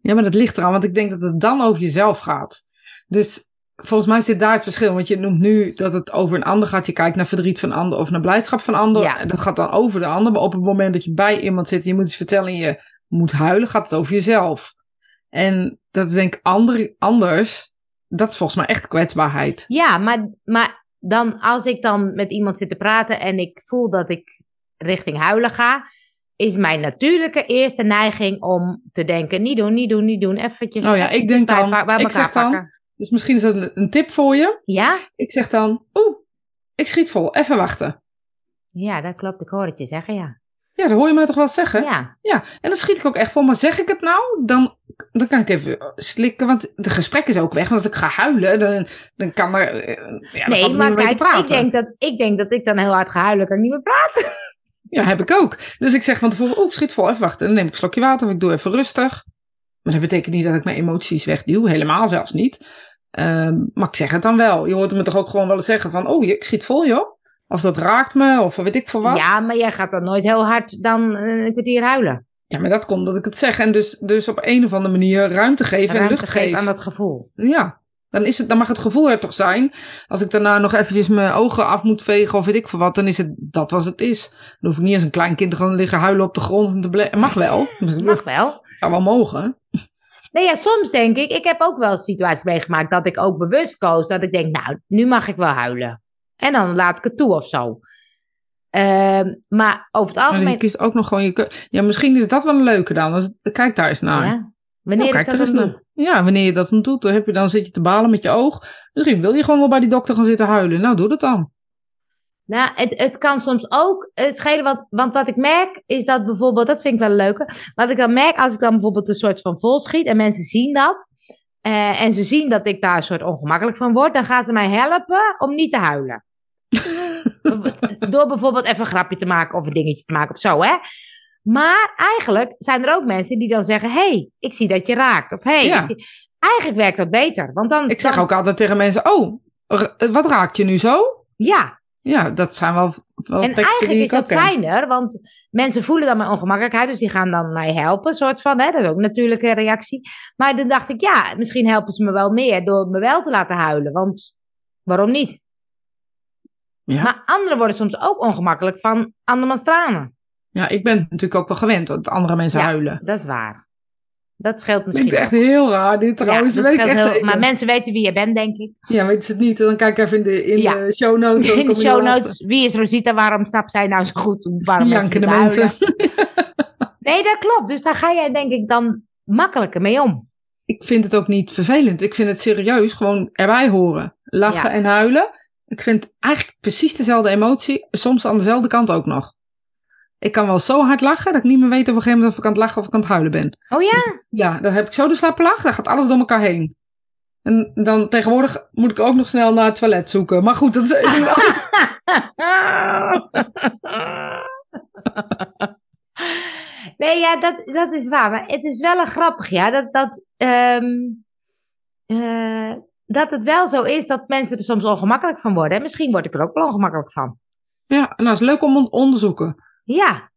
Ja, maar dat ligt eraan, want ik denk dat het dan over jezelf gaat. Dus volgens mij zit daar het verschil. Want je noemt nu dat het over een ander gaat. Je kijkt naar verdriet van ander of naar blijdschap van ander. Ja. Dat gaat dan over de ander. Maar op het moment dat je bij iemand zit en je moet iets vertellen en je moet huilen, gaat het over jezelf. En dat is denk ik ander, anders. Dat is volgens mij echt kwetsbaarheid. Ja, maar, maar dan als ik dan met iemand zit te praten en ik voel dat ik richting huilen ga, is mijn natuurlijke eerste neiging om te denken, niet doen, niet doen, niet doen, eventjes, Oh ja, ik denk bij, dan- bij ik zeg dan-. Dus misschien is dat een, een tip voor je. Ja? Ik zeg dan, oeh, ik schiet vol, even wachten. Ja, dat klopt. Ik hoor het je zeggen, ja. Ja, dat hoor je mij toch wel zeggen? Ja, Ja, en dan schiet ik ook echt vol. Maar zeg ik het nou, dan, dan kan ik even slikken. Want het gesprek is ook weg. Want als ik ga huilen, dan, dan kan er... eh, Ja, dan nee, maar kijk, ik denk, dat, ik denk dat ik dan heel hard ga huilen, kan ik niet meer praten. Ja, heb ik ook. Dus ik zeg van tevoren, oeh, schiet vol, even wachten. Dan neem ik een slokje water of ik doe even rustig. Maar dat betekent niet dat ik mijn emoties wegduw. Helemaal zelfs niet. Ehm, maar ik zeg het dan wel. Je hoort me toch ook gewoon wel eens zeggen van, oh, ik schiet vol, joh. Als dat raakt me, of weet ik voor wat. Ja, maar jij gaat dan nooit heel hard dan eh, een kwartier huilen. Ja, maar dat komt dat ik het zeg. En dus, dus op een of andere manier ruimte geven en lucht geven aan dat gevoel. Ja, dan, is het, dan mag het gevoel er toch zijn. Als ik daarna nog eventjes mijn ogen af moet vegen of weet ik veel wat, dan is het dat was het is. Dan hoef ik niet als een klein kind te gaan liggen huilen op de grond en te Mag wel. Mag wel. Zou wel mogen. Nee, ja, soms denk ik, ik heb ook wel situaties meegemaakt dat ik ook bewust koos. Dat ik denk, nou, nu mag ik wel huilen. En dan laat ik het toe of zo. Ehm, maar over het je algemeen. kiest ook nog gewoon je Ja, misschien is dat wel een leuke dan. Kijk daar eens naar. Ja, wanneer Nou, kijk dat naar. Ja, wanneer je dat dan doet, dan, heb je, dan zit je te balen met je oog. Misschien wil je gewoon wel bij die dokter gaan zitten huilen. Nou, doe dat dan. Nou, het, het kan soms ook schelen, want, want wat ik merk is dat bijvoorbeeld, dat vind ik wel leuke, wat ik dan merk als ik dan bijvoorbeeld een soort van vol schiet en mensen zien dat, eh, en ze zien dat ik daar een soort ongemakkelijk van word, dan gaan ze mij helpen om niet te huilen. Door bijvoorbeeld even een grapje te maken of een dingetje te maken of zo, hè. Maar eigenlijk zijn er ook mensen die dan zeggen, hey, ik zie dat je raakt. Of hey, Ja. ik zie- eigenlijk werkt dat beter. Want dan, Ik zeg dan- ook altijd tegen mensen, oh, wat raakt je nu zo? ja, Ja, dat zijn wel, wel En eigenlijk is dat ken. fijner, want mensen voelen dan mijn ongemakkelijkheid, dus die gaan dan mij helpen, soort van. Hè? Dat is ook een natuurlijke reactie. Maar dan dacht ik, ja, misschien helpen ze me wel meer door me wel te laten huilen, want waarom niet? Ja. Maar anderen worden soms ook ongemakkelijk van andermans tranen. ja, ik ben natuurlijk ook wel gewend dat andere mensen Ja. huilen. Dat is waar. Dat scheelt misschien. Klinkt echt heel raar, dit trouwens. ja, weet dat ik echt heel, maar mensen weten wie je bent, denk ik. Ja, weten ze het niet, dan kijk even in de, in Ja. de show notes. In de show notes, wie is Rosita? Waarom snapt zij nou zo goed? Waarom Jankende mensen? Nee, dat klopt. Dus daar ga jij denk ik dan makkelijker mee om. Ik vind het ook niet vervelend. Ik vind het serieus gewoon erbij horen. Lachen Ja. en huilen. Ik vind eigenlijk precies dezelfde emotie. Soms aan dezelfde kant ook nog. Ik kan wel zo hard lachen dat ik niet meer weet op een gegeven moment of ik aan het lachen of ik aan het huilen ben. Oh ja? Ja, dan heb ik zo de slappe lach. Dan gaat alles door elkaar heen. En dan tegenwoordig moet ik ook nog snel naar het toilet zoeken. Maar goed, dat is nee, ja, dat, dat is waar. Maar het is wel een grappig, ja. Dat, dat, ehm, eh, dat het wel zo is dat mensen er soms ongemakkelijk van worden. En misschien word ik er ook wel ongemakkelijk van. Ja, en dat is leuk om te onderzoeken. Ja.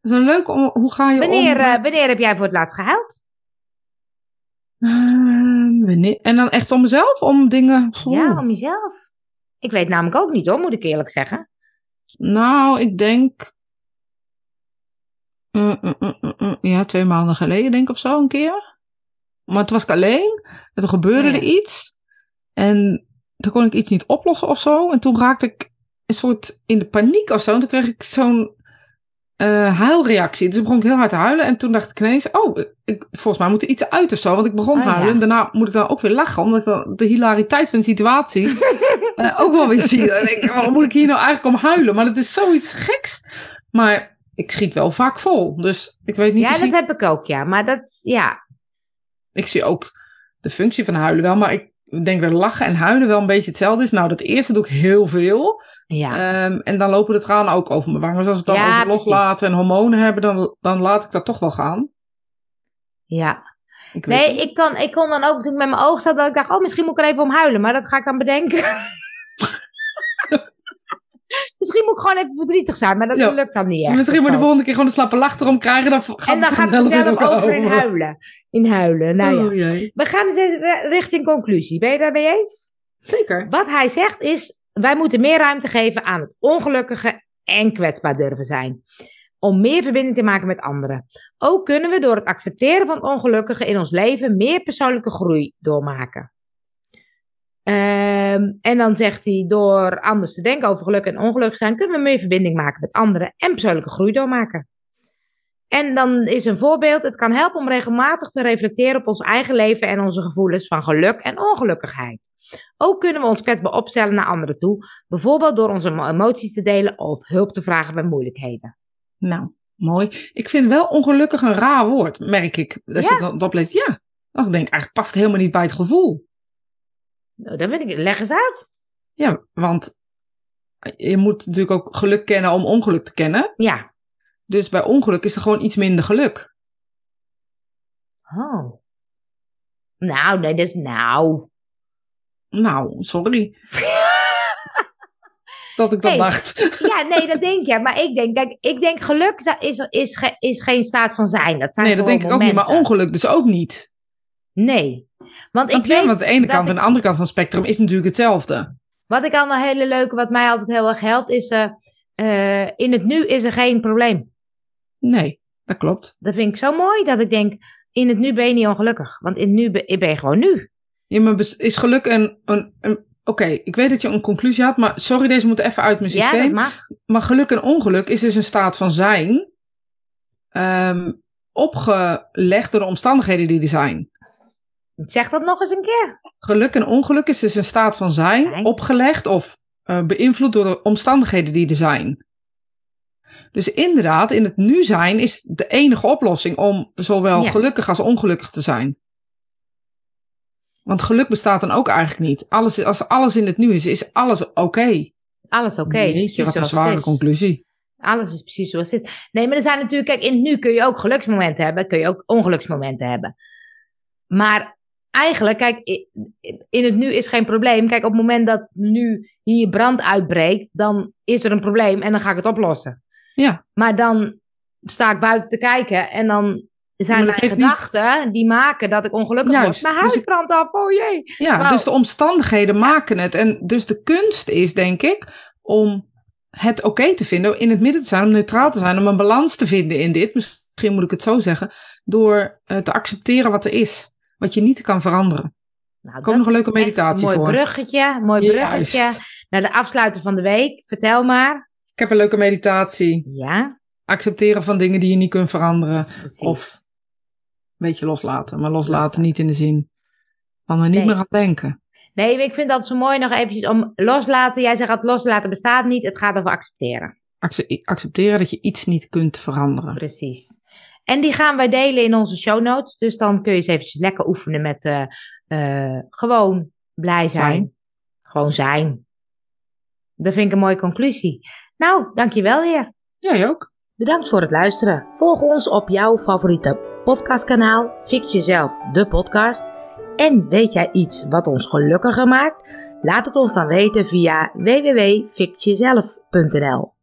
Dat is een leuk om, hoe ga je Wanneer, om... eh, wanneer heb jij voor het laatst gehuild? Ehm, wanneer- En dan echt om mezelf? Om dingen... Ja, om jezelf. Ik weet namelijk ook niet hoor, moet ik eerlijk zeggen. Nou, ik denk... Mm, mm, mm. Ja, twee maanden geleden denk ik of zo een keer. Maar toen was ik alleen. En toen gebeurde Ja. er iets. En toen kon ik iets niet oplossen of zo. En toen raakte ik een soort in de paniek of zo. En toen kreeg ik zo'n eh, huilreactie. Dus begon ik heel hard te huilen. En toen dacht ik ineens, oh, ik, volgens mij moet er iets uit of zo. Want ik begon te huilen. ja. En daarna moet ik dan ook weer lachen. Omdat ik dan de hilariteit van de situatie eh, ook wel weer zie. En ik, waarom moet ik hier nou eigenlijk om huilen? Maar dat is zoiets geks. Maar ik schiet wel vaak vol. Dus ik weet niet Ja, precies. dat heb ik ook, ja. Maar dat, is- ja. Ik zie ook de functie van huilen wel. Maar ik denk dat lachen en huilen wel een beetje hetzelfde is. Nou, dat eerste doe ik heel veel. Ja. Ehm, en dan lopen de tranen ook over mijn wangen. Dus als het dan Ja, over precies. loslaten en hormonen hebben, dan, dan laat ik dat toch wel gaan. ja. Ik Nee, ik, kan, ik kon dan ook toen ik met mijn ogen zat, dat ik dacht, oh, misschien moet ik er even om huilen. Maar dat ga ik dan bedenken. Misschien moet ik gewoon even verdrietig zijn, maar dat Ja. lukt dan niet echt. Misschien moet je de volgende keer gewoon een slappe lach erom krijgen. Dan gaat En dan het gaat het zelf over in huilen. In huilen, nou ja. Oh, jee. We gaan dus richting conclusie. Ben je daarmee eens? Zeker. Wat hij zegt is, wij moeten meer ruimte geven aan het ongelukkige en kwetsbaar durven zijn. Om meer verbinding te maken met anderen. Ook kunnen we door het accepteren van het ongelukkige in ons leven meer persoonlijke groei doormaken. Ehm, en dan zegt hij, door anders te denken over geluk en ongeluk zijn, kunnen we meer verbinding maken met anderen en persoonlijke groei doormaken. En dan is een voorbeeld, het kan helpen om regelmatig te reflecteren op ons eigen leven en onze gevoelens van geluk en ongelukkigheid. Ook kunnen we ons kwetsbaar opstellen naar anderen toe, bijvoorbeeld door onze emoties te delen of hulp te vragen bij moeilijkheden. Nou, mooi. Ik vind wel ongelukkig een raar woord, merk ik. Als Ja? je dat opleest, ja. Dan denk ik, eigenlijk past het helemaal niet bij het gevoel. Nou, dat vind ik, leg eens uit. Ja, want je moet natuurlijk ook geluk kennen om ongeluk te kennen. Ja. Dus bij ongeluk is er gewoon iets minder geluk. Oh. Nou, nee, dat is nou. Nou, sorry. dat ik dat Hey. dacht. Ja, nee, dat denk je. Maar ik denk, kijk, ik denk geluk is, is, ge- is geen staat van zijn. Dat zijn Nee, dat denk ik ook niet. Maar ongeluk dus ook niet. Nee. Want Snap ik weet, Want de ene kant ik- en de andere kant van het spectrum is natuurlijk hetzelfde. wat ik al een hele leuke, wat mij altijd heel erg helpt, is eh, eh, in het nu is er geen probleem. Nee, dat klopt. Dat vind ik zo mooi, dat ik denk, in het nu ben je niet ongelukkig. Want in het nu ben, ben je gewoon nu. Ja, maar is geluk een... een, een Oké, ik weet dat je een conclusie had, maar sorry, deze moet even uit mijn Ja, dat systeem. mag. maar geluk en ongeluk is dus een staat van zijn, ehm, opgelegd door de omstandigheden die er zijn. Zeg dat nog eens een keer. Geluk en ongeluk is dus een staat van zijn, Zijn. opgelegd of eh, beïnvloed door de omstandigheden die er zijn. Dus inderdaad, in het nu zijn is de enige oplossing om zowel Ja. gelukkig als ongelukkig te zijn. Want geluk bestaat dan ook eigenlijk niet. Alles, als alles in het nu is, is alles oké. Alles oké. Jeetje, precies wat een zware is. conclusie. Alles is precies zoals het is. Nee, maar er zijn natuurlijk, kijk, in het nu kun je ook geluksmomenten hebben, kun je ook ongeluksmomenten hebben. Maar eigenlijk, kijk, in het nu is geen probleem. Kijk, op het moment dat nu hier brand uitbreekt, dan is er een probleem en dan ga ik het oplossen. Ja. Maar dan sta ik buiten te kijken en dan zijn mijn niet- gedachten die maken dat ik ongelukkig Juist, word. Mijn dus huis ik- brandt af, oh jee. Ja, dus de omstandigheden maken het. En dus de kunst is, denk ik, om het oké te vinden, in het midden te zijn, om neutraal te zijn, om een balans te vinden in dit. Misschien moet ik het zo zeggen. Door eh, te accepteren wat er is. Wat je niet kan veranderen. Nou, ook nog een leuke meditatie een mooi voor. bruggetje, mooi Juist. bruggetje naar de afsluiter van de week. Vertel maar. Ik heb een leuke meditatie. Ja, Accepteren van dingen die je niet kunt veranderen. precies. Of een beetje loslaten. Maar loslaten Loslaten. niet in de zin van er niet Nee. meer aan denken. Nee, ik vind dat zo mooi nog eventjes om loslaten. Jij zegt dat loslaten bestaat niet. Het gaat over accepteren. Acce- accepteren dat je iets niet kunt veranderen. Precies. En die gaan wij delen in onze show notes. Dus dan kun je eens eventjes lekker oefenen met eh, eh, gewoon blij zijn. Zijn. Gewoon zijn. Dat vind ik een mooie conclusie. Nou, dankjewel weer. Jij ook. Bedankt voor het luisteren. Volg ons op jouw favoriete podcastkanaal Fix Jezelf, de podcast. En weet jij iets wat ons gelukkiger maakt? Laat het ons dan weten via www.fixjezelf.nl